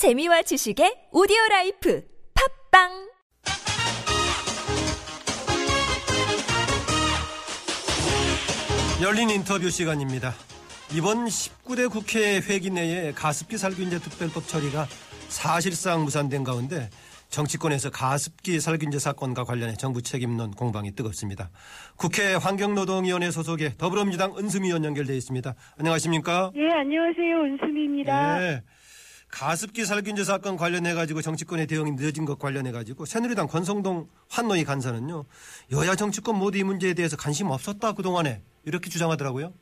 재미와 지식의 오디오 life 팟빵 열린 인터뷰 시간입니다. 이번 19대 국회 회기 내에 가습기 살균제 특별법 처리가 사실상 무산된 가운데 정치권에서 가습기 살균제 사건과 관련해 정부 책임론 공방이 뜨겁습니다. 국회 환경노동위원회 소속의 더불어민주당 은수미 의원 연결되어 있습니다. 안녕하십니까? 예, 안녕하세요. 은수미입니다. 예. 가습기 살균제 사건 관련해 가지고 정치권의 대응이 늦어진 것 관련해 가지고 새누리당 권성동 환노위 간사는요. 여야 정치권 모두 이 문제에 대해서 관심 없었다 그 동안에 이렇게 주장하더라고요.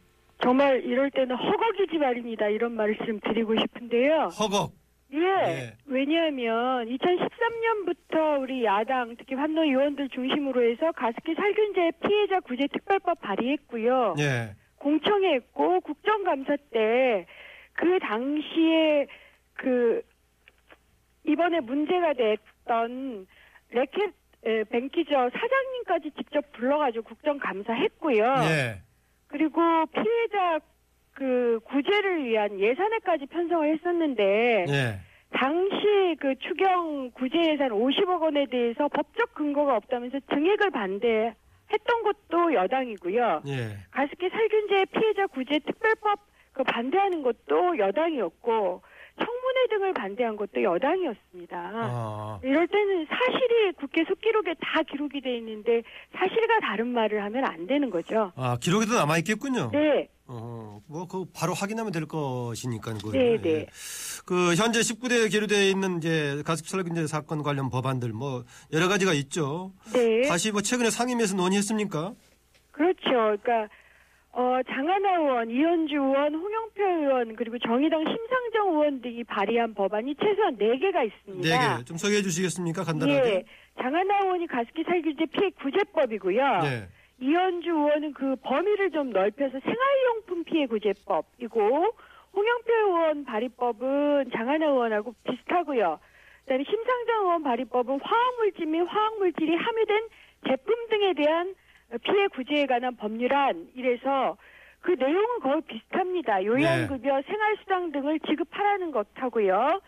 정말 이럴 때는 허걱이지 말입니다. 이런 말씀 드리고 싶은데요. 허걱. 예. 예. 왜냐하면 2013년부터 우리 야당 특히 환노 의원들 중심으로 해서 가습기 살균제 피해자 구제 특별법 발의했고요. 예. 공청회 했고 국정감사 때 그 당시에 그 이번에 문제가 됐던 레켓 에, 뱅키저 사장님까지 직접 불러가지고 국정감사 했고요. 예. 그리고 피해자 그 구제를 위한 예산에까지 편성을 했었는데 예. 당시 그 추경 구제 예산 50억 원에 대해서 법적 근거가 없다면서 증액을 반대했던 것도 여당이고요. 예. 가습기 살균제 피해자 구제 특별법 그 반대하는 것도 여당이었고 청문회 등을 반대한 것도 여당이었습니다. 아. 이럴 때는 사실이 국회 속기록에 다 기록이 돼 있는데 사실과 다른 말을 하면 안 되는 거죠. 아, 기록에도 남아 있겠군요. 네, 어, 뭐, 그, 바로 확인하면 될 것이니까요. 네, 네. 예. 그, 현재 19대에 계류되어 있는 이제 가습 살균제 사건 관련 법안들 뭐, 여러 가지가 있죠. 네. 다시 뭐, 최근에 상임위에서 논의했습니까? 그렇죠. 그러니까 어, 장하나 의원, 이현주 의원, 홍영표 의원 그리고 정의당 심상정 의원 등이 발의한 법안이 최소한 4개가 있습니다. 네 개. 좀 소개해 주시겠습니까? 간단하게. 예. 장하나 의원이 가습기 살균제 피해 구제법이고요. 예. 이현주 의원은 그 범위를 좀 넓혀서 생활용품 피해 구제법이고 홍영표 의원 발의법은 장하나 의원하고 비슷하고요. 그다음에 심상정 의원 발의법은 화학물질 및 화학물질이 함유된 제품 등에 대한 피해 구제에 관한 법률안 이래서 그 내용은 거의 비슷합니다. 요양급여, 생활수당 등을 지급하라는 것하고요.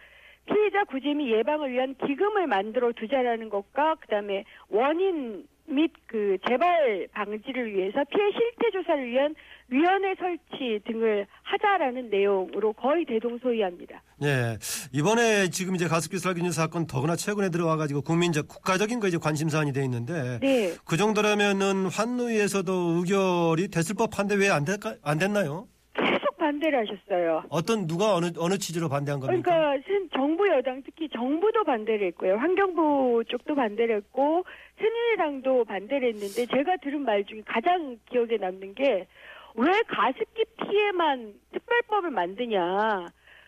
피해자 구제 및 예방을 위한 기금을 만들어 두자라는 것과 그다음에 원인 및 그 재발 방지를 위해서 피해 실태 조사를 위한 위원회 설치 등을 하자라는 내용으로 거의 대동소이합니다. 예. 이번에 지금 이제 가습기 살균제 사건 더구나 최근에 들어와가지고 국민적, 국가적인 거 이제 관심 사안이 돼 있는데. 네. 그 정도라면은 환노위에서도 의결이 됐을 법한데 왜 안 안 됐나요? 계속 반대를 하셨어요. 어떤 누가 어느 어느 취지로 반대한 겁니까? 그러니까 새- 정부 여당 특히 정부도 반대를 했고요. 환경부 쪽도 반대를 했고 새누리당도 반대를 했는데 제가 들은 말 중에 가장 기억에 남는 게 왜 가습기 피해만 특별법을 만드냐.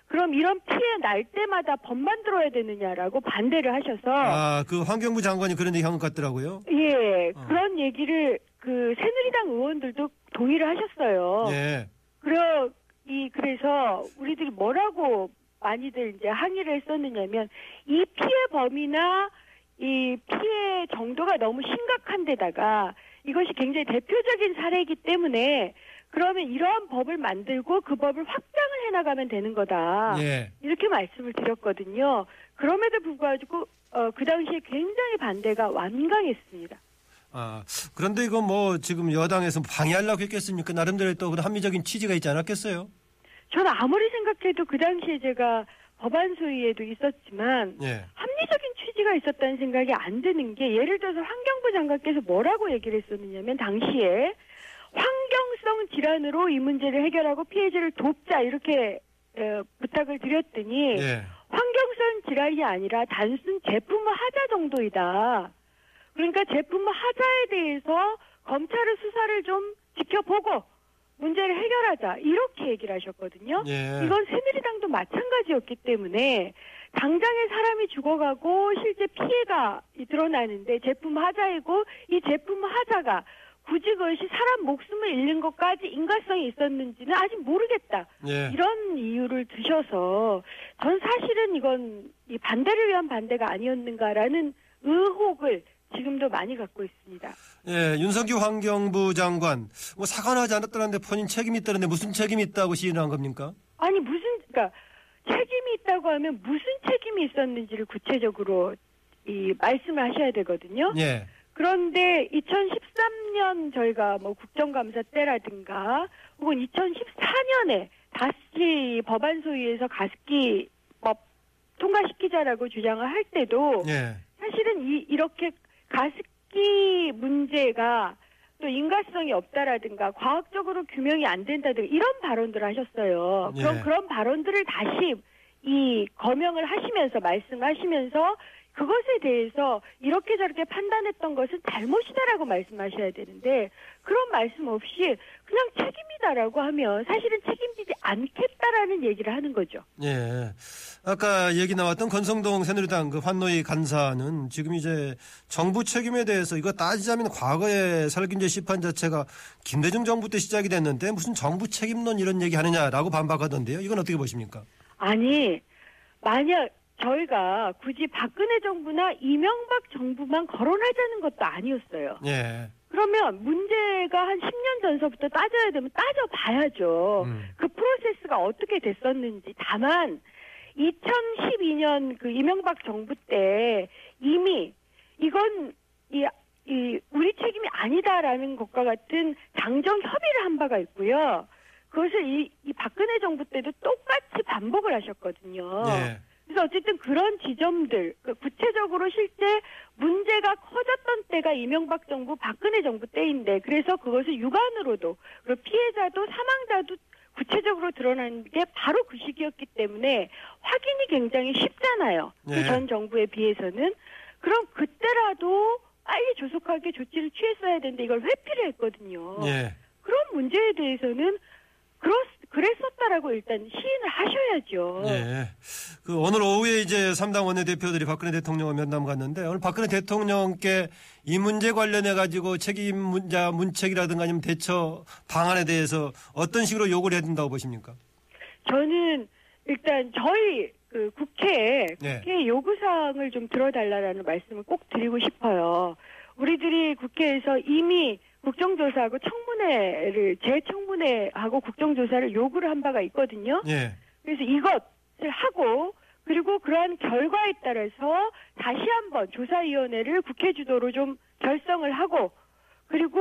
그럼 이런 피해 날 때마다 법 만들어야 되느냐라고 반대를 하셔서 아, 그 환경부 장관이 그런 얘기 한 것 같더라고요. 예 어. 그런 얘기를 그 새누리당 의원들도 동의를 하셨어요. 예. 그래 이 그래서 우리들이 뭐라고 많이들 이제 항의를 했었느냐면 이 피해 범위나 이 피해 정도가 너무 심각한 데다가 이것이 굉장히 대표적인 사례이기 때문에 그러면 이러한 법을 만들고 그 법을 확장을 해나가면 되는 거다. 예. 이렇게 말씀을 드렸거든요. 그럼에도 불구하고 어, 그 당시에 굉장히 반대가 완강했습니다. 아, 그런데 이거 뭐 지금 여당에서 방해하려고 했겠습니까? 나름대로 또 합리적인 취지가 있지 않았겠어요? 저는 아무리 생각해도 그 당시에 제가 법안 소위에도 있었지만 예. 합리적인 취지가 있었다는 생각이 안 드는 게 예를 들어서 환경부 장관께서 뭐라고 얘기를 했었느냐면 당시에 환경성 질환으로 이 문제를 해결하고 피해자를 돕자 이렇게 어, 부탁을 드렸더니 예. 환경성 질환이 아니라 단순 제품의 하자 정도이다. 그러니까 제품의 하자에 대해서 검찰의 수사를 좀 지켜보고 문제를 해결하자 이렇게 얘기를 하셨거든요. 예. 이건 새누리당도 마찬가지였기 때문에 당장에 사람이 죽어가고 실제 피해가 이 드러나는데 제품 하자이고 이 제품 하자가 굳이 그것이 사람 목숨을 잃는 것까지 인과성이 있었는지는 아직 모르겠다. 예. 이런 이유를 드셔서 전 사실은 이건 이 반대를 위한 반대가 아니었는가라는 의혹을 지금도 많이 갖고 있습니다. 예, 윤석기 환경부 장관 뭐 사과는 하지 않았다는데 본인 책임이 있다는데 무슨 책임이 있다고 시인한 겁니까? 아니 무슨 그러니까 책임이 있다고 하면 무슨 책임이 있었는지를 구체적으로 이 말씀을 하셔야 되거든요. 예. 그런데 2013년 저희가 뭐 국정감사 때라든가 혹은 2014년에 다시 법안 소위에서 가습기법 통과시키자라고 주장을 할 때도 예. 사실은 이, 이렇게 가습기 문제가 또 인과성이 없다라든가 과학적으로 규명이 안 된다든가 이런 발언들을 하셨어요. 그럼 예. 그런 발언들을 다시 이 거명을 하시면서 말씀하시면서 그것에 대해서 이렇게 저렇게 판단했던 것은 잘못이다라고 말씀하셔야 되는데 그런 말씀 없이 그냥 책임이다라고 하면 사실은 책임지지 않겠다라는 얘기를 하는 거죠. 예. 아까 얘기 나왔던 건성동 새누리당 그 환노위 간사는 지금 이제 정부 책임에 대해서 이거 따지자면 과거에 살균제 시판 자체가 김대중 정부 때 시작이 됐는데 무슨 정부 책임론 이런 얘기 하느냐라고 반박하던데요. 이건 어떻게 보십니까? 아니 만약 저희가 굳이 박근혜 정부나 이명박 정부만 거론하자는 것도 아니었어요. 예. 그러면 문제가 한 10년 전서부터 따져야 되면 따져봐야죠. 음. 그 프로세스가 어떻게 됐었는지. 다만 2012년 그 이명박 정부 때 이미 이건 이, 이 우리 책임이 아니다라는 것과 같은 당정 협의를 한 바가 있고요. 그것을 이, 이 박근혜 정부 때도 똑같이 반복을 하셨거든요. 예. 그래서 어쨌든 그런 지점들, 그 구체적으로 실제 문제가 커졌던 때가 이명박 정부, 박근혜 정부 때인데, 그래서 그것을 육안으로도, 그리고 피해자도 사망자도 구체적으로 드러나는 게 바로 그 시기였기 때문에 확인이 굉장히 쉽잖아요. 네. 그전 정부에 비해서는. 그럼 그때라도 빨리 조속하게 조치를 취했어야 되는데 이걸 회피를 했거든요. 예. 그런 문제에 대해서는 그렇, 그랬었다라고 일단 시인을 하셔야죠. 예. 그 오늘 오후에 이제 3당 원내대표들이 박근혜 대통령을 면담 갔는데 오늘 박근혜 대통령께 이 문제 관련해 가지고 책임 문자 문책이라든가 아니면 대처 방안에 대해서 어떤 식으로 요구를 해야 된다고 보십니까? 저는 일단 저희 그 국회에 네. 국회 요구사항을 좀 들어달라라는 말씀을 꼭 드리고 싶어요. 우리들이 국회에서 이미 국정조사하고 청문회를 재청문회하고 국정조사를 요구를 한 바가 있거든요. 예. 그래서 이것을 하고 그리고 그러한 결과에 따라서 다시 한번 조사위원회를 국회 주도로 좀 결성을 하고 그리고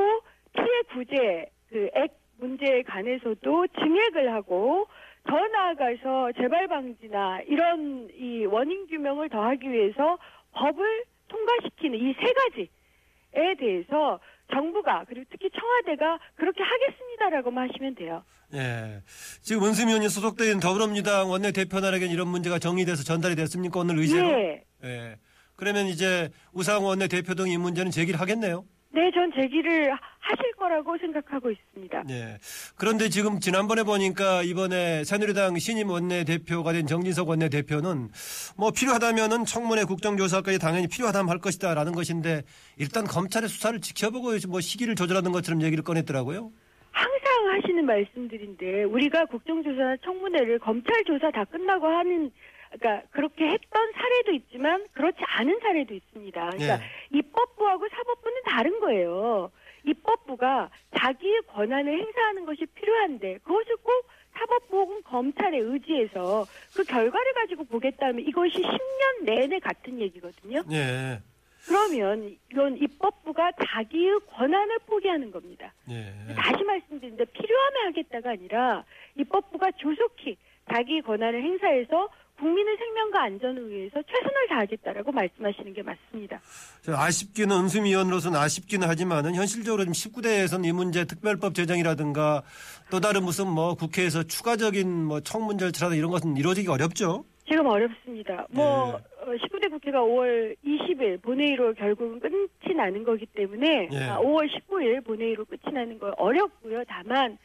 피해 구제 그 액 문제에 관해서도 증액을 하고 더 나아가서 재발 방지나 이런 이 원인 규명을 더하기 위해서 법을 통과시키는 이 세 가지에 대해서 정부가 그리고 특히 청와대가 그렇게 하겠습니다라고만 하시면 돼요. 예. 지금 은수미 의원이 소속된 더불어민주당 원내대표단에게 이런 문제가 정리돼서 전달이 됐습니까? 오늘 의제로? 예. 예. 그러면 이제 우상 원내대표 등 이 문제는 제기를 하겠네요. 네, 전 제기를 하- 하실 거라고 생각하고 있습니다. 예. 그런데 지금 지난번에 보니까 이번에 새누리당 신임 원내대표가 된 정진석 원내대표는 뭐 필요하다면은 청문회 국정조사까지 당연히 필요하다면 할 것이다라는 것인데 일단 검찰의 수사를 지켜보고 뭐 시기를 조절하는 것처럼 얘기를 꺼냈더라고요. 항상 하시는 말씀들인데 우리가 국정조사나 청문회를 검찰 조사 다 끝나고 하는 그러니까 그렇게 했던 사례도 있지만 그렇지 않은 사례도 있습니다. 그러니까 예. 입법부하고 사법부는 다른 거예요. 입법부가 자기의 권한을 행사하는 것이 필요한데 그것을 꼭 사법부 혹은 검찰에 의지해서 그 결과를 가지고 보겠다면 이것이 10년 내내 같은 얘기거든요. 예. 그러면 이건 입법부가 자기의 권한을 포기하는 겁니다. 예. 다시 말씀드리는데 필요하면 하겠다가 아니라 입법부가 조속히 자기 권한을 행사해서 국민의 생명과 안전을 위해서 최선을 다하겠다라고 말씀하시는 게 맞습니다. 저 아쉽기는 은수미 의원으로서는 아쉽기는 하지만은 현실적으로 지금 19대에서는 이 문제 특별법 제정이라든가 또 다른 무슨 뭐 국회에서 추가적인 뭐 청문 절차라든가 이런 것은 이루어지기 어렵죠. 지금 어렵습니다. 뭐 네. 어, 19대 국회가 5월 20일 본회의로 결국은 끝이 나는 거기 때문에 예. 아, 5월 19일 본회의로 끝이 나는 거 어렵고요. 다만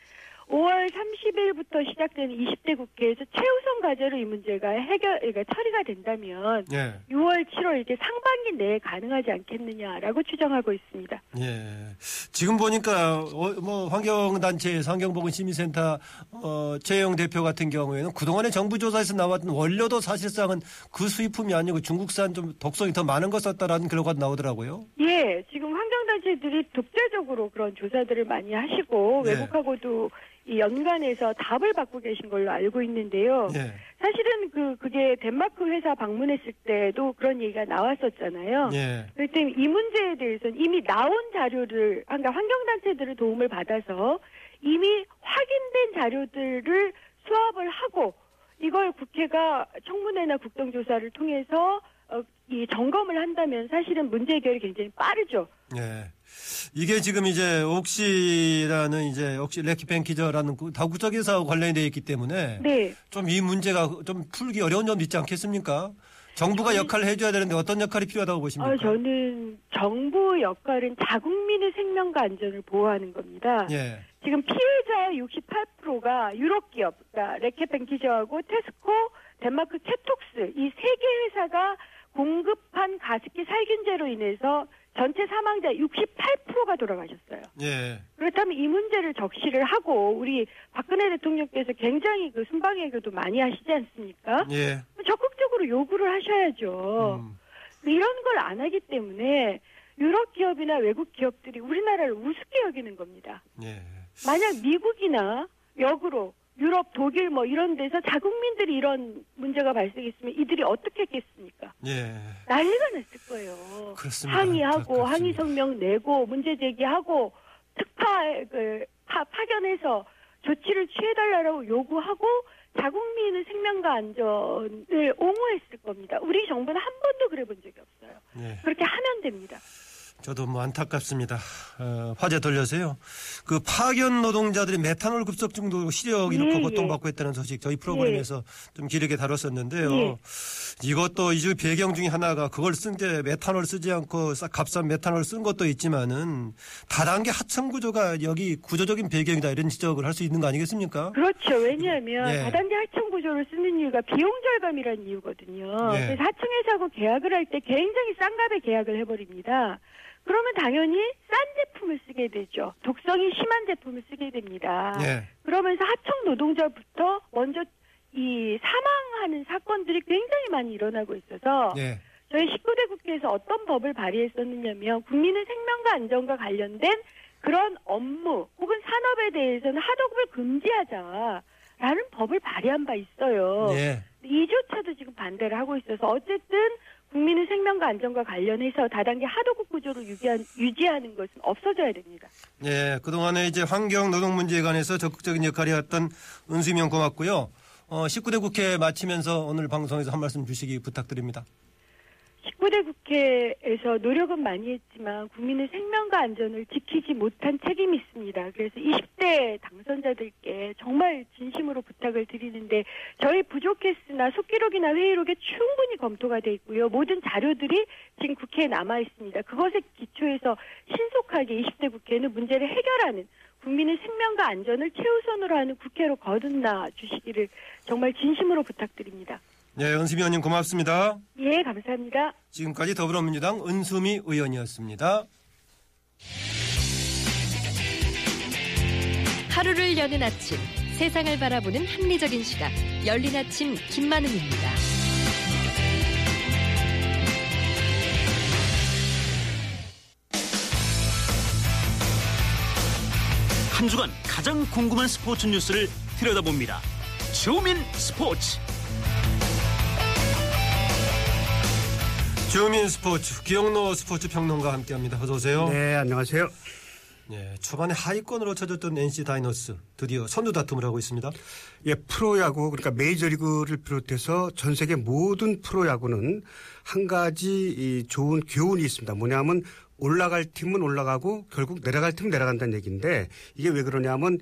5월 30일부터 시작되는 20대 국회에서 최우선 과제로 이 문제가 해결, 그러니까 처리가 된다면 예. 6월, 7월 이게 상반기 내에 가능하지 않겠느냐라고 추정하고 있습니다. 예. 지금 보니까 어, 뭐 환경단체 환경보건 시민센터 어, 최영 대표 같은 경우에는 그동안에 정부 조사에서 나왔던 원료도 사실상은 그 수입품이 아니고 중국산 좀 독성이 더 많은 것 같다라는 결과가 나오더라고요. 예, 지금 환경단체들이 독자적으로 그런 조사들을 많이 하시고 네. 외국하고도 이 연간에서 답을 받고 계신 걸로 알고 있는데요. 예. 사실은 그 그게 덴마크 회사 방문했을 때도 그런 얘기가 나왔었잖아요. 예. 그렇기 때문에 이 문제에 대해서는 이미 나온 자료를 그러니까 환경단체들의 도움을 받아서 이미 확인된 자료들을 수합을 하고 이걸 국회가 청문회나 국정조사를 통해서 어, 이 점검을 한다면 사실은 문제 해결이 굉장히 빠르죠. 예. 이게 지금 이제 옥시라는 이제 옥시 레킷벤키저라는 그 다국적 회사와 관련이 되어 있기 때문에 네. 좀 이 문제가 좀 풀기 어려운 점도 있지 않겠습니까? 정부가 역할을 해줘야 되는데 어떤 역할이 필요하다고 보십니까? 어, 저는 정부 역할은 자국민의 생명과 안전을 보호하는 겁니다. 예. 지금 피해자의 68%가 유럽 기업, 그러니까 레킷벤키저하고 테스코, 덴마크 케톡스 이 세 개 회사가 공급한 가습기 살균제로 인해서 전체 사망자 68%가 돌아가셨어요. 예. 그렇다면 이 문제를 적시를 하고 우리 박근혜 대통령께서 굉장히 그 순방외교도 많이 하시지 않습니까? 예. 적극적으로 요구를 하셔야죠. 음. 이런 걸 안 하기 때문에 유럽 기업이나 외국 기업들이 우리나라를 우습게 여기는 겁니다. 예. 만약 미국이나 역으로 유럽, 독일 뭐 이런 데서 자국민들이 이런 문제가 발생했으면 이들이 어떻게 했겠습니까? 예. 난리가 났을 거예요. 그렇습니다. 항의하고 그렇습니다. 항의 성명 내고 문제 제기하고 특파 그 파, 파견해서 조치를 취해달라고 요구하고 자국민의 생명과 안전을 옹호했을 겁니다. 우리 정부는 한 번도 그래 본 적이 없어요. 예. 그렇게 하면 됩니다. 저도 뭐 안타깝습니다. 어, 화제 돌려서요. 그 파견 노동자들이 메탄올 급속 중독 시력 이렇게 예, 고통받고 있다는 소식 저희 프로그램에서 좀 길게 다뤘었는데요. 예. 이것도 이중 배경 중에 하나가 그걸 쓴 게 메탄올 쓰지 않고 싹 값싼 메탄올 쓴 것도 있지만은 다단계 하청 구조가 여기 구조적인 배경이다 이런 지적을 할 수 있는 거 아니겠습니까? 그렇죠. 왜냐하면 예. 다단계 하청 구조를 쓰는 이유가 비용 절감이라는 이유거든요. 예. 그래서 하청회사하고 계약을 할 때 굉장히 싼 값에 계약을 해버립니다. 그러면 당연히 싼 제품을 쓰게 되죠. 독성이 심한 제품을 쓰게 됩니다. 예. 그러면서 하청 노동자부터 먼저 이 사망하는 사건들이 굉장히 많이 일어나고 있어서 예. 저희 19대 국회에서 어떤 법을 발의했었느냐면 국민의 생명과 안전과 관련된 그런 업무 혹은 산업에 대해서는 하도급을 금지하자라는 법을 발의한 바 있어요. 예. 이조차도 지금 반대를 하고 있어서 어쨌든 국민의 생명과 안전과 관련해서 다단계 하도급 구조를 유지한, 유지하는 것은 없어져야 됩니다. 예, 그동안에 이제 환경 노동 문제에 관해서 적극적인 역할을 해왔던 은수명 고맙고요. 어, 19대 국회 마치면서 오늘 방송에서 한 말씀 주시기 부탁드립니다. 19대 국회에서 노력은 많이 했지만 국민의 생명과 안전을 지키지 못한 책임이 있습니다. 그래서 20대 당선자들께 정말 진심으로 부탁을 드리는데 저희 부족했으나 속기록이나 회의록에 충분히 검토가 돼 있고요. 모든 자료들이 지금 국회에 남아 있습니다. 그것에 기초해서 신속하게 20대 국회는 문제를 해결하는 국민의 생명과 안전을 최우선으로 하는 국회로 거듭나 주시기를 정말 진심으로 부탁드립니다. 예, 은수미 의원님 고맙습니다. 예, 감사합니다. 지금까지 더불어민주당 은수미 의원이었습니다. 하루를 여는 아침 세상을 바라보는 합리적인 시각 열린 아침 김만음입니다. 한 주간 가장 궁금한 스포츠 뉴스를 들여다봅니다. 주민 스포츠. 주민 스포츠 기영로 스포츠 평론가 함께합니다. 어서 오세요. 네, 안녕하세요. 예, 초반에 하위권으로 쳐졌던 NC 다이노스 드디어 선두 다툼을 하고 있습니다. 예, 프로야구 그러니까 메이저리그를 비롯해서 전 세계 모든 프로야구는 한 가지 이 좋은 교훈이 있습니다. 뭐냐면 올라갈 팀은 올라가고 결국 내려갈 팀은 내려간다는 얘기인데 이게 왜 그러냐면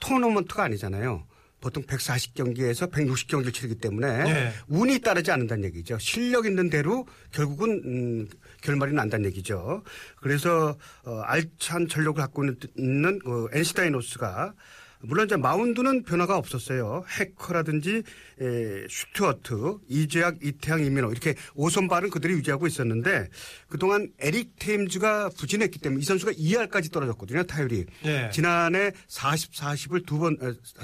토너먼트가 아니잖아요. 보통 140경기에서 160경기를 치르기 때문에 네. 운이 따르지 않는다는 얘기죠. 실력 있는 대로 결국은 음, 결말이 난다는 얘기죠. 그래서 어, 알찬 전력을 갖고 있는 어, NC 다이노스가 물론 이제 마운드는 변화가 없었어요. 해커라든지 에, 스튜어트, 이재학, 이태양, 이민호 이렇게 오선발은 그들이 유지하고 있었는데 그동안 에릭 테임즈가 부진했기 때문에 이 선수가 2할까지 떨어졌거든요. 타율이. 예. 지난해 40, 40을 두 번,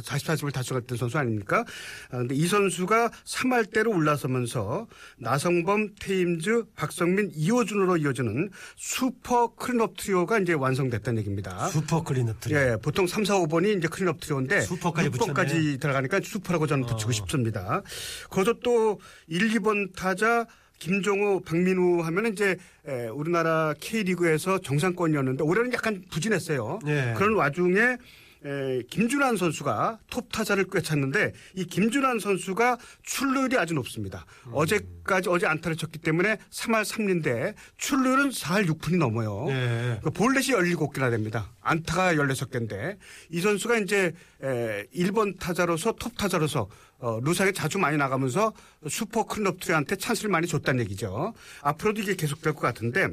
40, 40을 달성했던 선수 아닙니까? 아, 근데 이 선수가 3할대로 올라서면서 나성범, 테임즈, 박석민, 이호준으로 이어지는 슈퍼 클린업 트리오가 이제 완성됐다는 얘기입니다. 슈퍼 클린업 트리. 예, 보통 3, 4, 5번이 이제 클린업 클린업 트리오인데 슈퍼까지 6번까지 들어가니까 슈퍼라고 저는 붙이고 어. 싶습니다. 거기서 또 1, 2번 타자 김종호, 박민우 하면 이제 에, 우리나라 K리그에서 정상권이었는데 올해는 약간 부진했어요. 예. 그런 와중에 에, 김준완 선수가 톱 타자를 꿰찼는데 이 김준완 선수가 출루율이 아주 높습니다. 어제까지 어제 안타를 쳤기 때문에 3할 3리인데 출루율은 4할 6푼이 넘어요. 예. 그 볼넷이 17개나 됩니다. 안타가 16개인데 이 선수가 이제 에, 1번 타자로서 톱 타자로서 어, 루상에 자주 많이 나가면서 슈퍼 클린업들한테 찬스를 많이 줬다는 얘기죠. 앞으로도 이게 계속될 것 같은데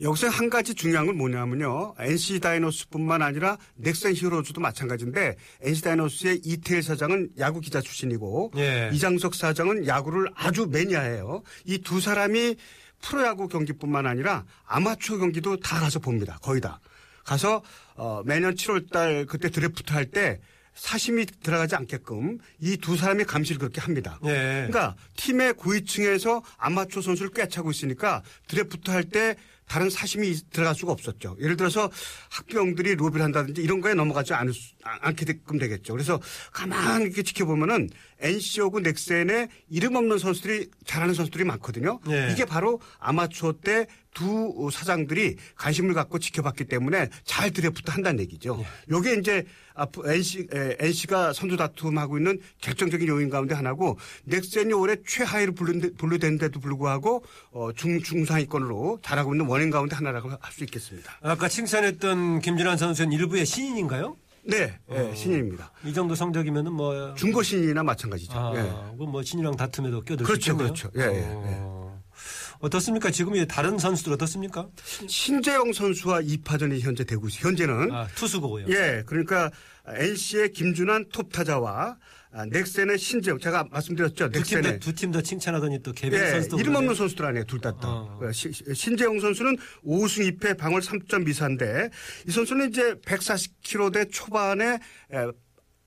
여기서 한 가지 중요한 건 뭐냐면요. NC 다이노스뿐만 아니라 넥센 히어로즈도 마찬가지인데 NC 다이노스의 이태일 사장은 야구 기자 출신이고 예. 이장석 사장은 야구를 아주 매니아해요. 이 두 사람이 프로야구 경기뿐만 아니라 아마추어 경기도 다 가서 봅니다. 거의 다. 가서 어, 매년 7월 달 그때 드래프트 할 때 사심이 들어가지 않게끔 이 두 사람이 감시를 그렇게 합니다. 예. 그러니까 팀의 고위층에서 아마추어 선수를 꿰차고 있으니까 드래프트 할때 다른 사심이 들어갈 수가 없었죠. 예를 들어서 학병들이 로비를 한다든지 이런 거에 넘어가지 않을 수, 아- 않게끔 되겠죠. 그래서 가만히 이렇게 지켜보면은 NC하고 넥센에 이름 없는 선수들이 잘하는 선수들이 많거든요. 예. 이게 바로 아마추어 때 두 사장들이 관심을 갖고 지켜봤기 때문에 잘 드래프트 한다는 얘기죠. 요게 이제 앞- NC, 에, NC가 선두 다툼하고 있는 결정적인 요인 가운데 하나고 넥센이 올해 최하위로 분류된- 분류된데도 불구하고 어, 중, 중상위권으로 잘하고 있는 원인 가운데 하나라고 할 수 있겠습니다. 아까 칭찬했던 김준환 선수는 일부의 신인인가요? 네, 예, 신인입니다. 이 정도 성적이면은 뭐 중고 신인이나 마찬가지죠. 아, 예. 그뭐 신이랑 다툼에도 껴들 그렇죠, 수 있겠네요. 그렇죠. 예, 예, 어. 어떻습니까? 지금 이 다른 선수들 어떻습니까? 신재영 선수와 2파전이 현재 되고 있어요. 현재는 아, 투수고요. 예, 그러니까 NC의 김준환 톱 타자와 아, 넥센의 신재영 제가 말씀드렸죠. 넥센의 두 팀 다 칭찬하더니 또 개별 예, 선수도 이름 없는. 선수들 아니에요. 둘 다. 어. 어. 신재영 선수는 5승 2패 방울 3점 미사인데 이 선수는 이제 140km대 초반에 에,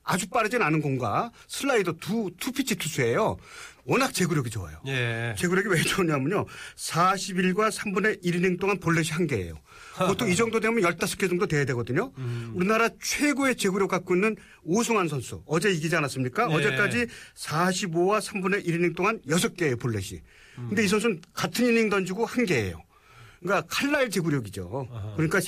아주 빠르진 않은 공과 슬라이더 두, 투피치 투수예요. 워낙 제구력이 좋아요. 예. 제구력이 왜 좋냐면요. 41과 3분의 1이닝 동안 볼넷이 한 개예요. 보통 이 정도 되면 15개 정도 돼야 되거든요. 음. 우리나라 최고의 제구력 갖고 있는 오승환 선수. 어제 이기지 않았습니까? 네. 어제까지 45와 3분의 1이닝 동안 6개의 볼넷이. 음. 근데 이 선수는 같은 이닝 던지고 한 개예요. 그러니까 칼날 제구력이죠. 그러니까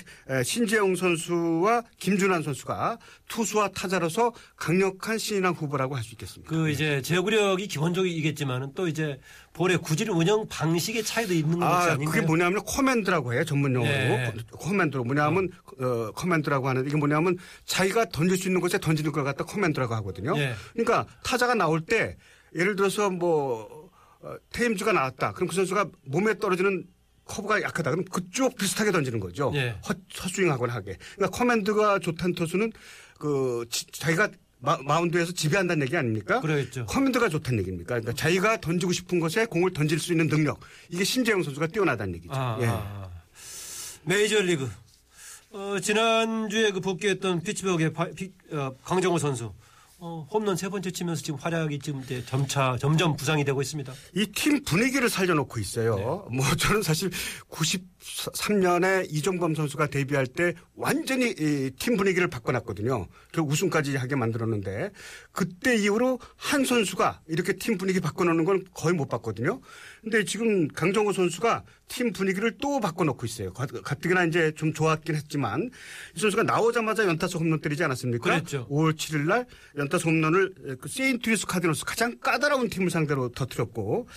신재영 선수와 김준환 선수가 투수와 타자로서 강력한 신인왕 후보라고 할 수 있겠습니다. 그 이제 제구력이 기본적이겠지만은 또 이제 볼의 구질 운영 방식의 차이도 있는 것이 아, 아닌가요? 그게 뭐냐면 커맨드라고 해요. 전문 용어로. 예. command로. 뭐냐면 어, command라고 하는데 이게 뭐냐면 자기가 던질 수 있는 곳에 던지는 걸 갖다 command라고 하거든요. 예. 그러니까 타자가 나올 때 예를 들어서 뭐 어, 테임즈가 나왔다. 그럼 그 선수가 몸에 떨어지는 커브가 약하다. 그럼 그쪽 비슷하게 던지는 거죠. 예. 헛, 헛스윙하거나 하게. 그러니까 command가 좋다는 투수는 그 지- 자기가 마, 마운드에서 지배한다는 얘기 아닙니까? 그러겠죠. command가 좋다는 얘기입니까? 그러니까 자기가 던지고 싶은 곳에 공을 던질 수 있는 능력. 이게 신재영 선수가 뛰어나다는 얘기죠. 아, 예. 아. 메이저리그. 어, 지난주에 그 복귀했던 피츠버그의 어, 강정호 선수. 어, 홈런 세 번째 치면서 지금 활약이 지금 점차 점점 부상이 되고 있습니다. 이 팀 분위기를 살려놓고 있어요. 네. 뭐 저는 사실 93년에 이종범 선수가 데뷔할 때 완전히 이팀 분위기를 바꿔놨거든요. 그 우승까지 하게 만들었는데 그때 이후로 한 선수가 이렇게 팀 분위기 바꿔놓는 건 거의 못 봤거든요. 근데 지금 강정호 선수가 팀 분위기를 또 바꿔놓고 있어요. 가- 가뜩이나 이제 좀 좋았긴 했지만 이 선수가 나오자마자 연타석 홈런 때리지 않았습니까? 그랬죠. 5월 7일 날 연타석 홈런을 그 세인트루이스 카디널스 가장 까다로운 팀을 상대로 터뜨렸고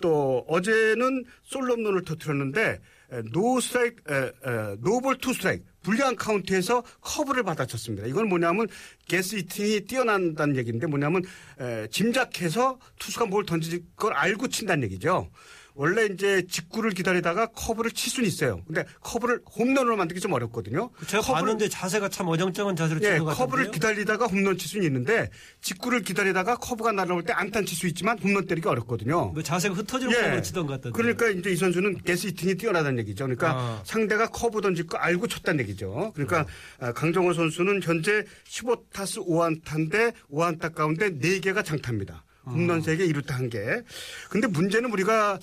또 어제는 솔로 홈런을 터뜨렸는데 에, 노 스트라이크 에, 에, 노볼 투 스트라이크 불리한 카운트에서 커브를 받아쳤습니다. 이건 뭐냐면 guess hitting이 뛰어난다는 얘기인데 뭐냐면 에, 짐작해서 투수가 뭘 던질 걸 알고 친다는 얘기죠. 원래 이제 직구를 기다리다가 커브를 칠 수는 있어요. 근데 커브를 홈런으로 만들기 좀 어렵거든요. 제가 커브를- 봤는데 자세가 참 어정쩡한 자세로 예, 치는 것 커브를 같은데요. 기다리다가 홈런 칠 수는 있는데 직구를 기다리다가 커브가 날아올 때 안탄 칠 수 있지만 홈런 때리기 어렵거든요. 뭐 자세가 흩어지는 예. 치던 것 같던데. 그러니까 이제 이 선수는 guess hitting이 뛰어나다는 얘기죠. 그러니까 아. 상대가 커브 던질 거 알고 쳤다는 얘기죠. 그러니까 아, 강정호 선수는 현재 15타수 5안타인데 5안타 가운데 4개가 장타입니다. 홈런 3개, 2루타 1개. 근데 문제는 우리가 아,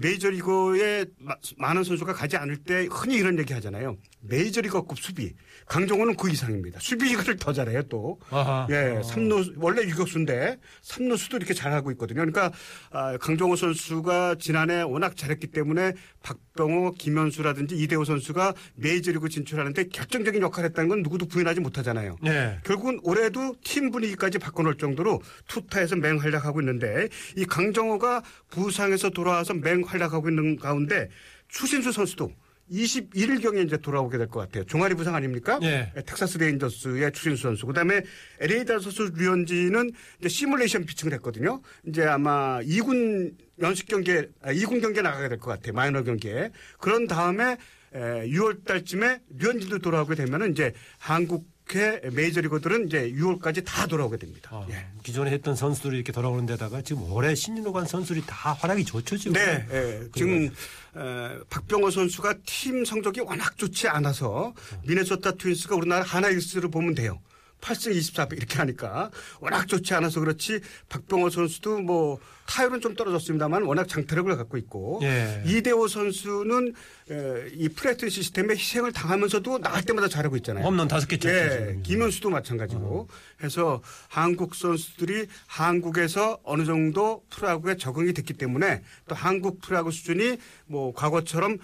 메이저리그에 마- 많은 선수가 가지 않을 때 흔히 이런 얘기 하잖아요. 메이저리거급 수비. 강정호는 그 이상입니다. 수비를 더 잘해요 또. 아하. 예, 어. 삼루 원래 유격수인데 삼루수도 이렇게 잘하고 있거든요. 그러니까 아, 강정호 선수가 지난해 워낙 잘했기 때문에 박병호, 김현수라든지 이대호 선수가 메이저리그 진출하는데 결정적인 역할을 했다는 건 누구도 부인하지 못하잖아요. 네. 결국은 올해도 팀 분위기까지 바꿔놓을 정도로 투타에서 맹활약하고 있는데 이 강정호가 부상에서 돌아와서 맹활약하고 있는 가운데 추신수 선수도 21일 경에 이제 돌아오게 될 것 같아요. 종아리 부상 아닙니까? 예. 텍사스 레인저스의 추신수 선수. 그다음에 LA 다저스 류현진은 이제 시뮬레이션 피칭을 했거든요. 이제 아마 2군 연습 경기에 아, 2군 경기에 나가게 될 것 같아요. 마이너 경기에. 그런 다음에 에, 6월 달쯤에 류현진도 돌아오게 되면은 이제 한국 의 메이저리거들은 이제 6월까지 다 돌아오게 됩니다. 아, 예. 기존에 했던 선수들이 이렇게 돌아오는 데다가 지금 올해 신인으로 간 선수들이 다 활약이 좋죠 지금. 네, 예. 지금 에, 박병호 선수가 팀 성적이 워낙 좋지 않아서 미네소타 트윈스가 우리나라 하나이글스를 보면 돼요. 8승 24패 이렇게 하니까 워낙 좋지 않아서 그렇지 박병호 선수도 뭐 타율은 좀 떨어졌습니다만 워낙 장타력을 갖고 있고 예. 이대호 선수는 에, 이 platoon 시스템에 희생을 당하면서도 나갈 때마다 잘하고 있잖아요. 홈런 다섯 개 쳤죠. 예. 김현수도 마찬가지고 해서 한국 선수들이 한국에서 어느 정도 프로야구에 적응이 됐기 때문에 또 한국 프로야구 수준이 뭐 과거처럼 에,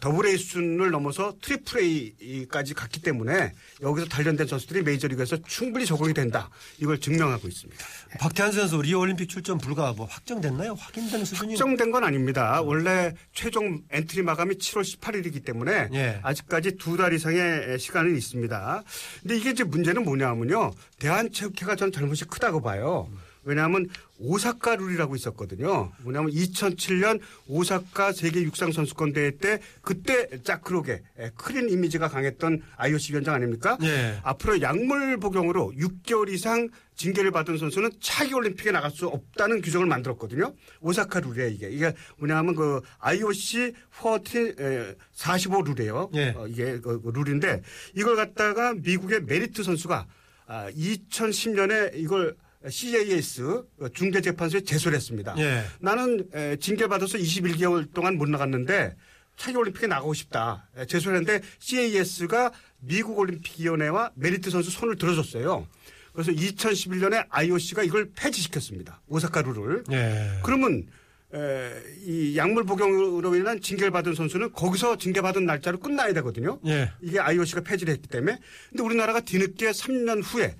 더블 A 수준을 넘어서 트리플 A까지 갔기 때문에 여기서 단련된 선수들이 메이저리그에서 충분히 적응이 된다. 이걸 증명하고 있습니다. 박태환 선수 리오 올림픽 출전 불가 뭐 확정됐나요? 확인된 수준이? 확정된 건 아닙니다. 원래 최종 엔트리 마감이 7월 18일이기 때문에 예. 아직까지 두 달 이상의 시간은 있습니다. 근데 이게 이제 문제는 뭐냐면요. 대한체육회가 전 잘못이 크다고 봐요. 왜냐하면 오사카 룰이라고 있었거든요. 뭐냐면 2007년 오사카 세계 육상 선수권 대회 때 그때 짝크록에 크린 이미지가 강했던 IOC 위원장 아닙니까? 예. 앞으로 약물 복용으로 6개월 이상 징계를 받은 선수는 차기 올림픽에 나갈 수 없다는 규정을 만들었거든요. 오사카 룰이에요, 이게. 이게 뭐냐면 그 IOC 40, 45 룰이에요. 예. 어, 이게 그 룰인데 이걸 갖다가 미국의 메리트 선수가 아, 2010년에 이걸 CJS 중대재판소에 제소를 했습니다. 예. 나는 에, 징계받아서 21개월 동안 못 나갔는데 차기 올림픽에 나가고 싶다. 에, 제소를 했는데 CAS가 미국 올림픽위원회와 메리트 선수 손을 들어줬어요. 그래서 2011년에 IOC가 이걸 폐지시켰습니다. 오사카 룰을. 예. 그러면 에, 이 약물 복용으로 인한 징계를 받은 선수는 거기서 징계받은 날짜로 끝나야 되거든요. 예. 이게 IOC가 폐지를 했기 때문에. 근데 우리나라가 뒤늦게 3년 후에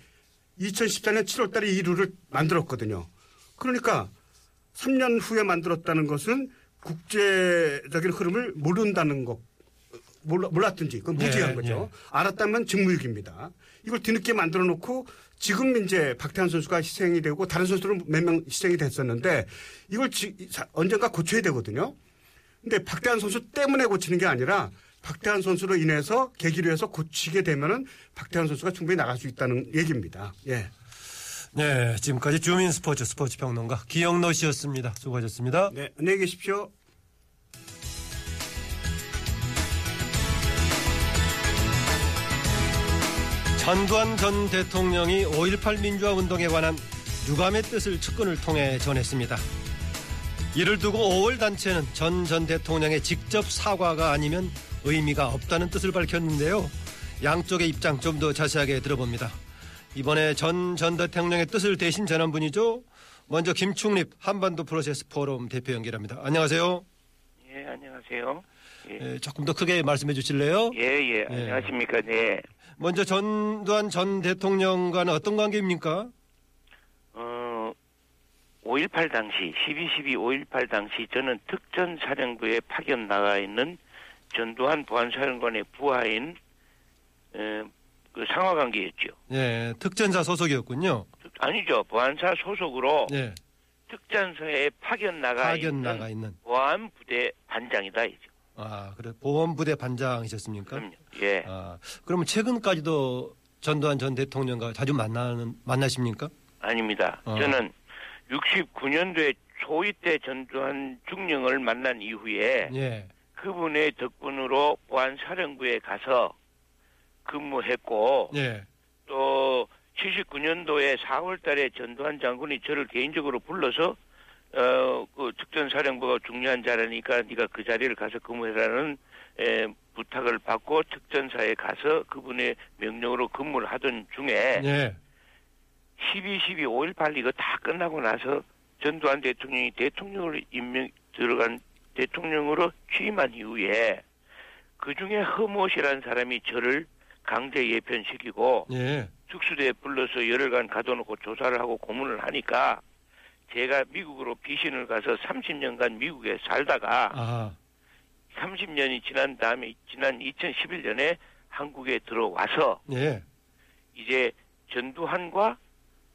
2014년 7월 달에 이 룰을 만들었거든요. 그러니까 3년 후에 만들었다는 것은 국제적인 흐름을 모른다는 것, 몰랐든지 그건 무지한 예, 거죠. 알았다면 직무유기입니다. 이걸 뒤늦게 만들어 놓고 지금 이제 박태환 선수가 희생이 되고 다른 선수들은 몇 명 희생이 됐었는데 이걸 지- 사- 언젠가 고쳐야 되거든요. 근데 박태환 선수 때문에 고치는 게 아니라 박태환 선수로 인해서 계기로 해서 고치게 되면은 박태환 선수가 충분히 나갈 수 있다는 얘기입니다. 예. 네, 지금까지 주민 스포츠 스포츠 평론가 기영노 씨였습니다. 수고하셨습니다. 네. 안녕히 계십시오. 전두환 전 대통령이 5.18 민주화 운동에 관한 유감의 뜻을 측근을 통해 전했습니다. 이를 두고 5월 단체는 전 전 대통령의 직접 사과가 아니면 의미가 없다는 뜻을 밝혔는데요. 양쪽의 입장 좀 더 자세하게 들어봅니다. 이번에 전 전 대통령의 뜻을 대신 전한 분이죠. 먼저 김충립 한반도 프로세스 포럼 대표 연결합니다. 안녕하세요. 예, 안녕하세요. 예, 예, 조금 더 크게 말씀해 주실래요? 예, 예, 안녕하십니까. 네. 먼저 전두환 전 대통령과는 어떤 관계입니까? 어, 5.18 당시, 12.12 5.18 당시 저는 특전 사령부에 파견 나가 있는 전두환 보안사령관의 부하인, 에, 그 상하 관계였죠. 예, 특전사 소속이었군요. 아니죠. 보안사 소속으로 예, 특전사에 파견 나가 파견 있는 나가 있는. 보안 부대 반장이다, 이죠. 아, 그래 보험 부대 반장이셨습니까? 그럼요. 예. 아, 그러면 최근까지도 전두환 전 대통령과 자주 만나는 만나십니까? 아닙니다. 어. 저는 69년도에 초이 때 전두환 중령을 만난 이후에 예, 그분의 덕분으로 보안사령부에 가서 근무했고 예, 또 79년도에 4월 달에 전두환 장군이 저를 개인적으로 불러서 어, 그 특전사령부가 중요한 자리니까 네가 그 자리를 가서 근무해라는 에, 부탁을 받고 특전사에 가서 그분의 명령으로 근무를 하던 중에 예. 12, 12, 5.18 이거 다 끝나고 나서 전두환 대통령이 대통령으로 임명 들어간 대통령으로 취임한 이후에 그 중에 허못이라는 사람이 저를 강제 예편시키고 예. 특수대에 불러서 열흘간 가둬놓고 조사를 하고 고문을 하니까 제가 미국으로 비신을 가서 30년간 미국에 살다가 아. 30년이 지난 다음에 지난 2011년에 한국에 들어와서 예. 이제 전두환과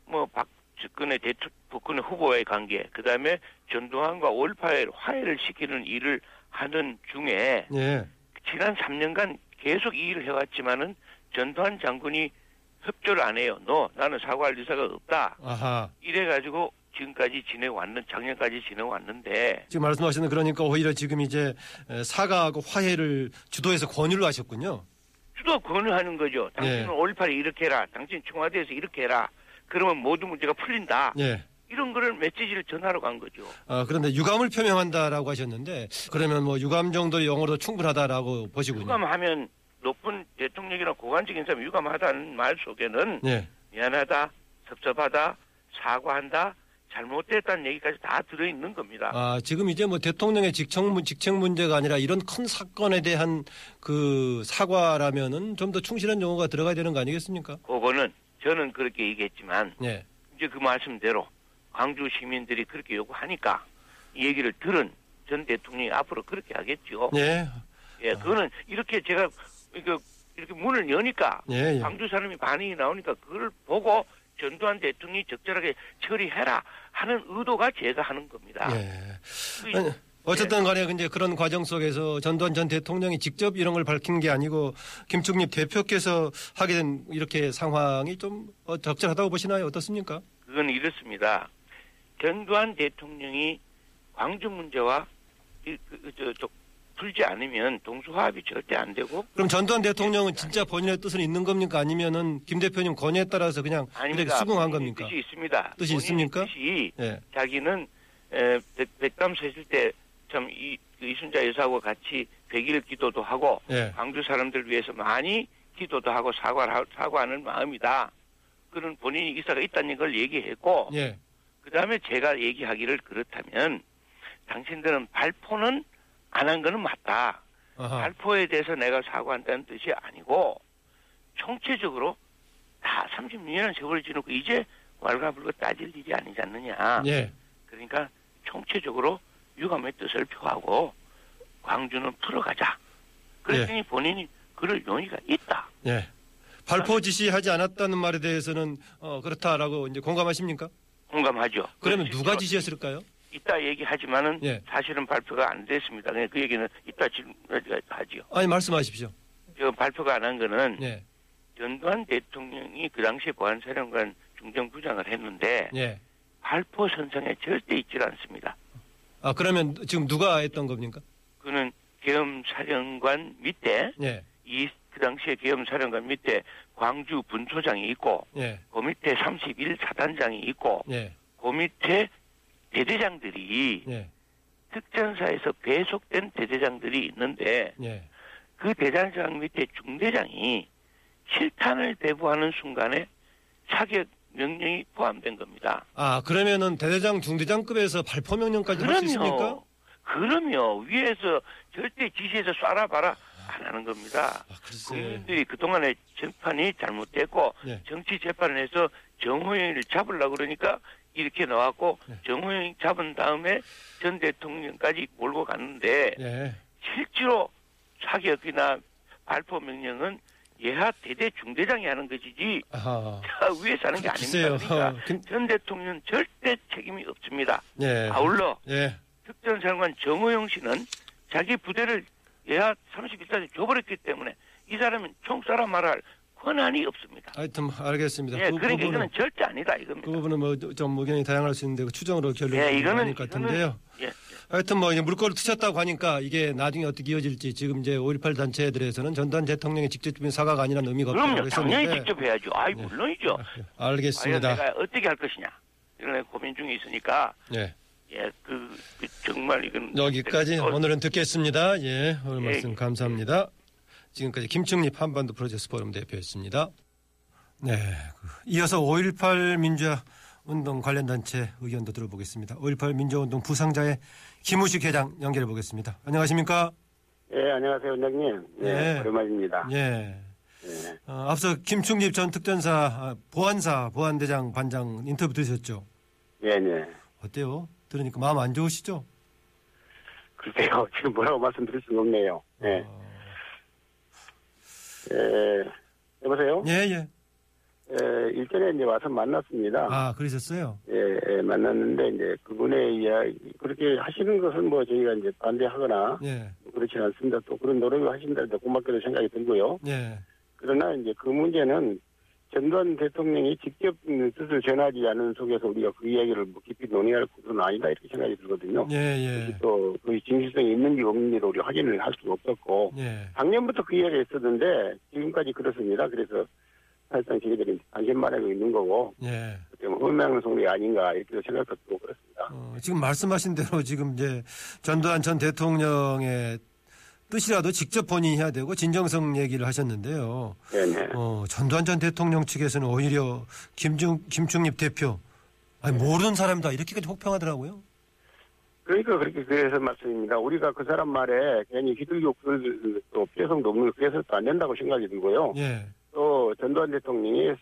뭐 박근혜 대통령 박근혜 후보의 관계 그 다음에 전두환과 올파의 화해를 시키는 일을 하는 중에 예. 지난 3년간 계속 이 일을 해왔지만은 전두환 장군이 협조를 안 해요. 너 나는 사과할 의사가 없다. 아하. 이래가지고 지금까지 지내왔는 작년까지 지내왔는데 지금 말씀하시는 그러니까 오히려 지금 이제 에, 사과하고 화해를 주도해서 권유를 하셨군요. 주도 권유하는 거죠. 당신은 예. 5.18에 이렇게 해라. 당신 청와대에서 이렇게 해라. 그러면 모든 문제가 풀린다. 예. 이런 거를 메시지를 전하러 간 거죠. 아, 그런데 유감을 표명한다라고 하셨는데 그러면 뭐 유감 정도의 영어로 충분하다라고 보시군요. 유감하면 높은 대통령이나 고관적인 사람이 유감하다는 말 속에는 예. 미안하다, 섭섭하다, 사과한다, 잘못됐다는 얘기까지 다 들어있는 겁니다. 아, 지금 이제 뭐 대통령의 문- 직책 문제가 아니라 이런 큰 사건에 대한 그 사과라면은 좀 더 충실한 용어가 들어가야 되는 거 아니겠습니까? 그거는 저는 그렇게 얘기했지만 예. 이제 그 말씀대로 광주 시민들이 그렇게 요구하니까 이 얘기를 들은 전 대통령이 앞으로 그렇게 하겠죠. 예. 예, 그거는 이렇게 제가 이렇게 문을 여니까 예, 예. 광주 사람이 반응이 나오니까 그걸 보고 전두환 대통령이 적절하게 처리해라 하는 의도가 제가 하는 겁니다. 예. 그 아니, 어쨌든 간에 이제 그런 과정 속에서 전두환 전 대통령이 직접 이런 걸 밝힌 게 아니고 김충립 대표께서 하게 된 이렇게 상황이 좀 어, 적절하다고 보시나요? 어떻습니까? 그건 이렇습니다. 전두환 대통령이 광주 문제와 이, 그, 그, 풀지 않으면 동수화합이 절대 안 되고 그럼 전두환 대통령은 진짜 본인의 뜻은 있는 겁니까? 아니면은 김 대표님 권유에 따라서 그냥 아닙니다. 수긍한 겁니까? 뜻이 있습니다. 뜻이 있습니까? 뜻이 예. 자기는 에, 백- 백담서 했을 때 참 이, 그 이순자 여사하고 같이 백일 기도도 하고 예. 광주 사람들 위해서 많이 기도도 하고 사과를 하- 사과하는 마음이다. 그런 본인이 기사가 있다는 걸 얘기했고 예. 그 다음에 제가 얘기하기를 그렇다면 당신들은 발포는 안 한 거는 맞다. 아하. 발포에 대해서 내가 사과한다는 뜻이 아니고 총체적으로 다 36년을 세월이 지나고 이제 왈가불가 따질 일이 아니지 않느냐. 예. 그러니까 총체적으로 유감의 뜻을 표하고 광주는 풀어가자. 그랬더니 본인이 그럴 용의가 있다. 예. 발포 지시하지 않았다는 말에 대해서는 어, 그렇다라고 이제 공감하십니까? 공감하죠. 그러면. 누가 지시했을까요? 이따 얘기하지만은 예. 사실은 발표가 안 됐습니다. 그냥 그 얘기는 이따 지금 하지요. 아니 말씀하십시오. 저 발표가 안 한 거는 예. 전두환 대통령이 그 당시에 보안사령관 중정부장을 했는데 예. 발포 선상에 절대 있질 않습니다. 아 그러면 지금 누가 했던 겁니까? 그는 계엄 사령관 밑에 예. 이 그 당시에 계엄사령관 밑에 광주 분소장이 있고 예. 그 밑에 31사단장이 있고 예. 그 밑에 대대장들이 예. 특전사에서 배속된 대대장들이 있는데 예. 그 대장장 밑에 중대장이 실탄을 배부하는 순간에 사격 명령이 포함된 겁니다. 아 그러면은 대대장 중대장급에서 발포 명령까지 할 수 있습니까? 그럼요. 위에서 절대 지시해서 쏴라 봐라 안 하는 겁니다. 아. 국민들이 그동안에 재판이 잘못됐고 예. 정치 재판을 해서 정호영을 잡으려고 그러니까 이렇게 나왔고 네. 정호영 잡은 다음에 전 대통령까지 몰고 갔는데 예. 실제로 사격이나 발포 명령은 예하 대대 중대장이 하는 것이지 아하. 위에서 하는 게. 아닙니다. 그러니까 전 대통령 절대 책임이 없습니다. 예. 아울러 예. 특전사령관 정호영 씨는 자기 부대를 예하 31단에 줘버렸기 때문에 이 사람은 총 쏴라 말할 권한이 없습니다. 하여튼 알겠습니다. 예, 그 그러니까 부분은 이거는 절대 아니다 이겁니다. 그 부분은 뭐 좀 의견이 다양할 수 있는데 그 추정으로 결론이 예, 나올 이거는 것 같은데요. 이거는, 예, 하여튼 뭐 이제 물꼬를 트셨다고 하니까 이게 나중에 어떻게 이어질지 지금 이제 5.18 단체들에서는 전두환 대통령의 직접적인 사과가 아니라는 의미가 없다고 그럼요, 당연히 했었는데 직접 해야죠. 아이 네. 물론이죠. 과연 알겠습니다. 내가 어떻게 할 것이냐 이런 고민 중에 있으니까 예. 예, 그, 그 정말 이건 여기까지 어, 오늘은 듣겠습니다. 예. 오늘 예. 말씀 감사합니다. 지금까지 김충립 한반도 프로젝트 포럼 대표였습니다. 네. 그 이어서 5.18 민주화 운동 관련 단체 의견도 들어보겠습니다. 5.18 민주화운동 부상자의 김우식 회장 연결해 보겠습니다. 안녕하십니까? 예, 안녕하세요, 원장님. 예, 네. 오랜만입니다. 예. 예. 어, 앞서 김충립 전 특전사 아, 보안사 보안대장 반장 인터뷰 들으셨죠? 예, 네. 어때요? 들으니까 마음 안 좋으시죠? 글쎄요, 지금 뭐라고 말씀드릴 수가 없네요. 예. 어, 예, 여보세요? 예, 예. 예, 일전에 이제 와서 만났습니다. 아, 그러셨어요? 예, 예, 만났는데, 이제 그분의 이야기, 그렇게 하시는 것은 뭐 저희가 이제 반대하거나 예, 그렇지 않습니다. 또 그런 노력을 하신다는데 고맙게도 생각이 들고요. 예. 그러나 이제 그 문제는 전두환 대통령이 직접 음, 뜻을 전하지 않은 속에서 우리가 그 이야기를 뭐 깊이 논의할 것은 아니다 이렇게 생각이 들거든요. 예, 예. 또 그 진실성이 있는지 없는지도 우리가 확인을 할 수가 없었고 예. 작년부터 그 이야기가 있었는데 지금까지 그렇습니다. 그래서 사실상 저희들이 관심만 하고 있는 거고 예. 그때문에 혼명성이 아닌가 이렇게 생각도 들고 그렇습니다. 어, 지금 말씀하신 대로 지금 이제 전두환 전 대통령의 뜻이라도 직접 본인이 해야 되고 진정성 얘기를 하셨는데요. 네네. 어, 전두환 전 대통령 측에서는 오히려 김중, 김충립 대표, 아니, 모르는 사람이다. 이렇게까지 혹평하더라고요. 그러니까 그렇게 그래서 말씀입니다. 우리가 그 사람 말에 괜히 휘둘리고 또 필요성도 없는 그래서도 안 된다고 생각이 들고요. 예. 또 전두환 대통령이 에,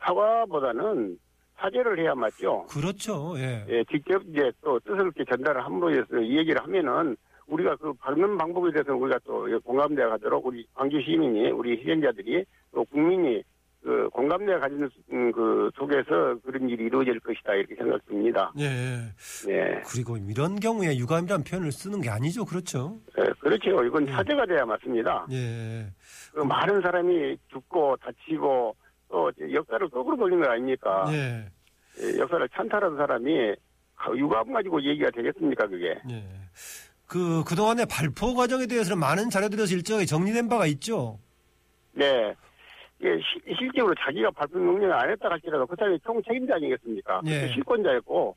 사과보다는 사죄를 해야 맞죠. 그렇죠. 예. 예, 직접 이제 또 뜻을 이렇게 전달을 함으로 해서 이 얘기를 하면은 우리가 그 받는 방법에 대해서 우리가 또 공감대가 가도록 우리 광주 시민이 우리 희생자들이 또 국민이 그 공감대가 가지는 음, 그 속에서 그런 일이 이루어질 것이다 이렇게 생각됩니다. 예, 예. 네, 그리고 이런 경우에 유감이라는 표현을 쓰는 게 아니죠. 그렇죠. 예, 그렇죠. 이건 예. 사죄가 돼야 맞습니다. 예. 그 많은 사람이 죽고 다치고 또 역사를 거꾸로 돌린 거 아닙니까? 예. 예, 역사를 찬탈한 사람이 유감 가지고 얘기가 되겠습니까 그게? 예. 그, 그동안의 발포 과정에 대해서는 많은 자료들에서 일정하게 정리된 바가 있죠. 네. 예, 시- 실제로 자기가 발표 명령을 안 했다 할지라도 그 사람이 총 책임자 아니겠습니까? 예. 실권자였고,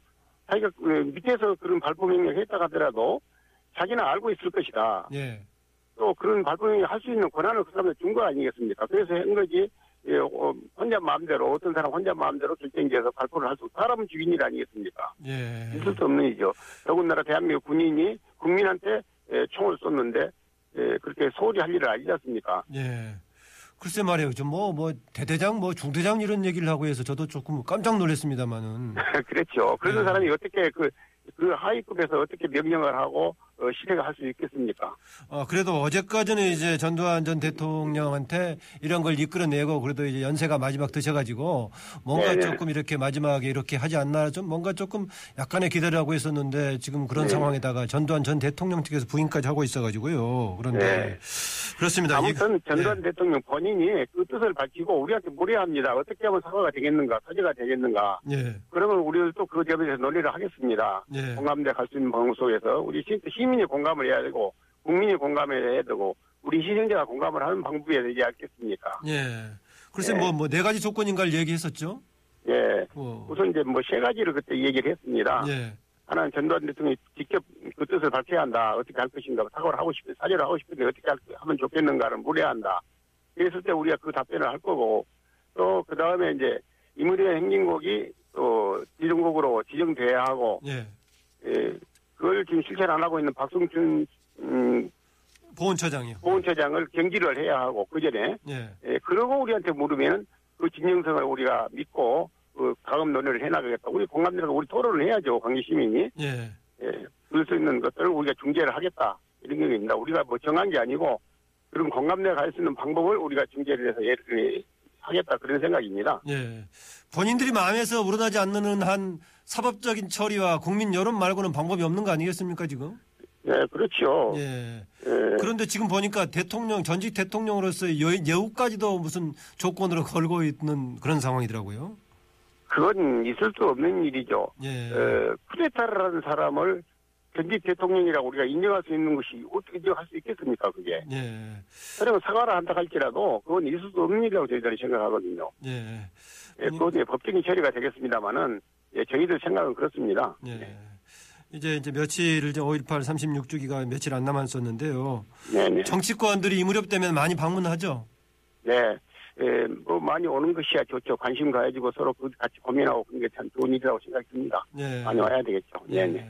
자기가 그 밑에서 그런 발표 명령을 했다 하더라도 자기는 알고 있을 것이다. 예. 또 그런 발표 명령을 할 수 있는 권한을 그 사람한테 준 거 아니겠습니까? 그래서 한 거지, 예, 어, 혼자 마음대로, 어떤 사람 혼자 마음대로 결정지어서 발표를 할 수, 사람은 죽인 일 아니겠습니까? 예. 있을 수 없는 일이죠. 더군다나 대한민국 군인이 국민한테 예, 총을 쐈는데, 예, 그렇게 소홀히 할 일을 아니지 않습니까? 예. 글쎄 말이에요. 좀 뭐, 뭐, 대대장, 뭐, 중대장 이런 얘기를 하고 해서 저도 조금 깜짝 놀랐습니다만은. 그렇죠. 그런 네. 사람이 어떻게 그, 그 하위급에서 어떻게 명령을 하고 어, 실행을 할수 있겠습니까? 어, 그래도 어제까지는 이제 전두환 전 대통령한테 이런 걸 이끌어내고 그래도 이제 연세가 마지막 드셔가지고 뭔가 네네. 조금 이렇게 마지막에 이렇게 하지 않나 좀 뭔가 조금 약간의 기대를 하고 있었는데 지금 그런 네. 상황에다가 전두환 전 대통령 측에서 부인까지 하고 있어가지고요. 그런데 네. 그렇습니다. 아무튼 이- 전두환 네. 대통령 본인이 그 뜻을 밝히고 우리한테 무례합니다. 어떻게 하면 사과가 되겠는가, 사죄가 되겠는가. 예, 그러면 우리도 그 점에서 논의를 하겠습니다. 예, 공감대 갈 수 있는 방송 속에서 우리 시- 시민이 공감을 해야 되고 국민이 공감을 해야 되고 우리 희생자가 공감을 하는 방법이 되지 않겠습니까? 예. 글쎄 네. 뭐뭐 네 가지 조건인가를 얘기했었죠. 예. 어, 우선 이제 뭐 세 가지를 그때 얘기를 했습니다. 예, 하나는 전두환 대통령이 직접 그 뜻을 밝혀야 한다. 어떻게 할 것인가. 사과를 하고 싶은, 사죄를 하고 싶은데 어떻게 할- 하면 좋겠는가를 물어야 한다. 그랬을 때 우리가 그 답변을 할 거고, 또 그 다음에 이제 이무리의 행진곡이 또 지정곡으로 지정돼야 하고, 예. 예, 그걸 지금 실천 안 하고 있는 박성춘 음, 보훈처장이요. 보훈처장을 경질을 해야 하고, 그 전에, 예, 예, 그러고 우리한테 물으면 그 진정성을 우리가 믿고, 그 다음 논의를 해나가겠다. 우리 공감대로 우리 토론을 해야죠. 광주 시민이. 예, 예, 그럴 수 있는 것들을 우리가 중재를 하겠다. 이런 얘기입니다. 우리가 뭐 정한 게 아니고 그런 공감대가 갈 수 있는 방법을 우리가 중재를 해서 예를 하겠다. 그런 생각입니다. 예. 본인들이 마음에서 우러나지 않는 한 사법적인 처리와 국민 여론 말고는 방법이 없는 거 아니겠습니까 지금? 예, 그렇죠. 예. 예, 그런데 지금 보니까 대통령 전직 대통령으로서의 여, 예우까지도 무슨 조건으로 걸고 있는 그런 상황이더라고요. 그건 있을 수 없는 일이죠. 예. 어, 쿠데타를 하는 사람을 전직 대통령이라고 우리가 인정할 수 있는 것이 어떻게 인정할 수 있겠습니까, 그게. 예. 그러면 사과를 한다 할지라도 그건 있을 수 없는 일이라고 저희들이 생각하거든요. 예. 예, 그건 이제 법적인 처리가 되겠습니다만은 예, 저희들 생각은 그렇습니다. 예. 이제 이제 며칠 이제 5.18 36주기가 며칠 안 남았었는데요. 네네. 정치권들이 이 무렵 되면 많이 방문하죠. 네. 예, 뭐 많이 오는 것이야 좋죠. 관심 가지고 서로 그 같이 고민하고 그런 게 참 좋은 일이라고 생각이 듭니다. 예. 많이 와야 되겠죠. 예. 네네.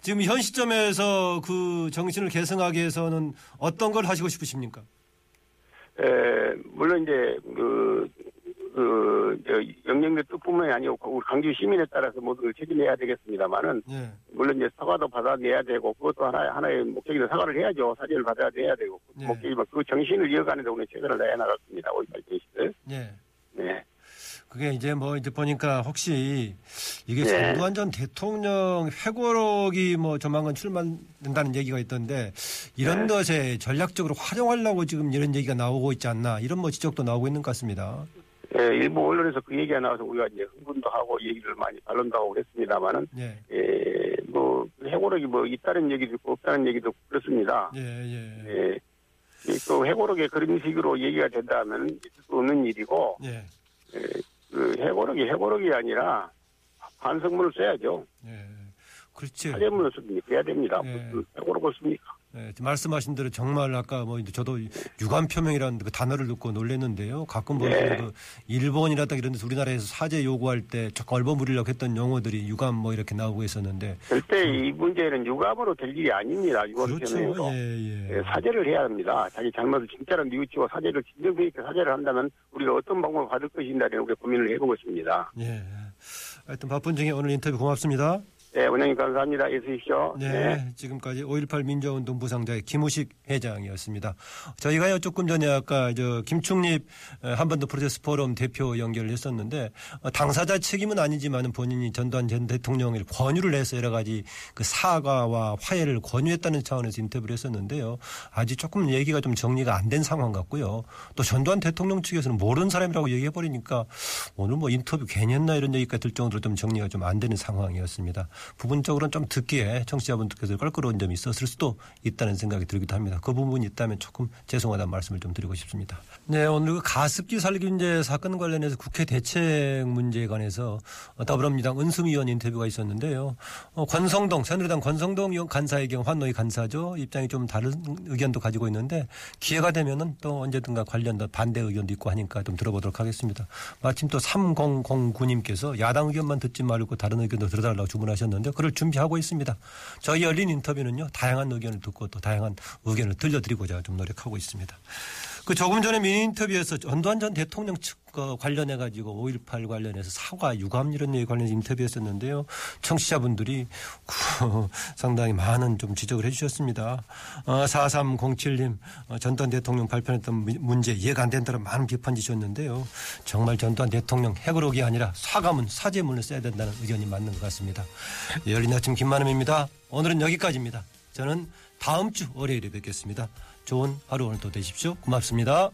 지금 현 시점에서 그 정신을 계승하기 위해서는 어떤 걸 하시고 싶으십니까? 에, 물론 이제 그, 그, 저, 영령대 뜻뿐만이 아니고 우리 강주 시민에 따라서 모든 걸 책임해야 되겠습니다만은 예. 물론 이제 사과도 받아내야 되고 그것도 하나 하나의 목적이다 사과를 해야죠. 사죄를 받아야 돼야 되고 네. 목적이면 그 정신을 이어가는 데 우리 최선을 다해 나갔습니다. 5.18 제시들. 예. 네. 그게 이제 뭐 이제 보니까 혹시 이게 네. 전두환 전 대통령 회고록이 뭐 조만간 출마된다는 얘기가 있던데 이런 네. 것에 전략적으로 활용하려고 지금 이런 얘기가 나오고 있지 않나 이런 뭐 지적도 나오고 있는 것 같습니다. 예, 일부 언론에서 그 얘기가 나와서 우리가 이제 흥분도 하고 얘기를 많이 반론도 하고 그랬습니다만은 예. 예, 뭐 해고록이 뭐 있다는 얘기도 있고 없다는 얘기도 그렇습니다. 예, 예. 예. 이또 해고록에 그런 식으로 얘기가 된다면 있을 수 없는 일이고 예. 예, 그 해고록이 해고록이 아니라 반성문을 써야죠. 예. 그렇지. 사죄문을 씁니까? 해야 됩니다. 예. 무슨 해고록을 씁니까? 예, 말씀하신 대로 정말 아까 뭐 저도 유감 표명이라는 그 단어를 듣고 놀랐는데요. 가끔 보면 네. 그 일본이라든가 이런 데서 우리나라에서 사죄 요구할 때 얼버무리려고 했던 용어들이 유감 뭐 이렇게 나오고 있었는데 절대 이 문제는 유감으로 될 일이 아닙니다. 유감 음. 그렇죠. 표명으로. 예, 예. 예, 사죄를 해야 합니다. 자기 잘못을 진짜로 뉘우치고 사죄를 진정성 있게 사죄를 한다면 우리가 어떤 방법을 받을 것인가에 우리가 고민을 해보고 있습니다. 예. 하여튼 바쁜 중에 오늘 인터뷰 고맙습니다. 네, 원장님 감사합니다. 애쓰십시오. 네, 지금까지 5.18 민주화운동 부상자의 김우식 회장이었습니다. 저희가요 조금 전에 아까 저 김충립 어, 한반도 프로세스 포럼 대표 연결을 했었는데 어, 당사자 책임은 아니지만 본인이 전두환 전 대통령을 권유를 해서 여러 가지 그 사과와 화해를 권유했다는 차원에서 인터뷰를 했었는데요. 아직 조금 얘기가 좀 정리가 안 된 상황 같고요. 또 전두환 대통령 측에서는 모르는 사람이라고 얘기해 버리니까 오늘 뭐 인터뷰 괜히 했나 이런 얘기가 들 정도로 좀 정리가 좀 안 되는 상황이었습니다. 부분적으로는 좀 듣기에 청취자분들께서 껄끄러운 점이 있었을 수도 있다는 생각이 들기도 합니다. 그 부분이 있다면 조금 죄송하다는 말씀을 좀 드리고 싶습니다. 네, 오늘 그 가습기 살균제 사건 관련해서 국회 대책 문제에 관해서 더불어민주당 은수미 의원 인터뷰가 있었는데요. 어, 권성동, 새누리당 권성동 간사의 경우 환노위 간사죠. 입장이 좀 다른 의견도 가지고 있는데 기회가 되면은 또 언제든가 관련 반대 의견도 있고 하니까 좀 들어보도록 하겠습니다. 마침 또 3009님께서 야당 의견만 듣지 말고 다른 의견도 들어달라고 주문하셨는데 그걸 준비하고 있습니다. 저희 열린 인터뷰는요 다양한 의견을 듣고 또 다양한 의견을 들려드리고자 좀 노력하고 있습니다. 그 조금 전에 미니 인터뷰에서 전두환 전 대통령 측 어, 관련해 가지고 5.18 관련해서 사과 유감 이런 얘기 관련해서 인터뷰했었는데요. 청취자분들이 그 상당히 많은 좀 지적을 해 주셨습니다. 어, 4307님 어, 전두환 대통령 발표했던 미- 문제 이해가 안 된다는 많은 비판 주셨는데요. 정말 전두환 대통령 해고록이 아니라 사과문 사죄문을 써야 된다는 의견이 맞는 것 같습니다. 열린 아침 김만음입니다. 오늘은 여기까지입니다. 저는 다음 주 월요일에 뵙겠습니다. 좋은 하루 오늘도 되십시오. 고맙습니다.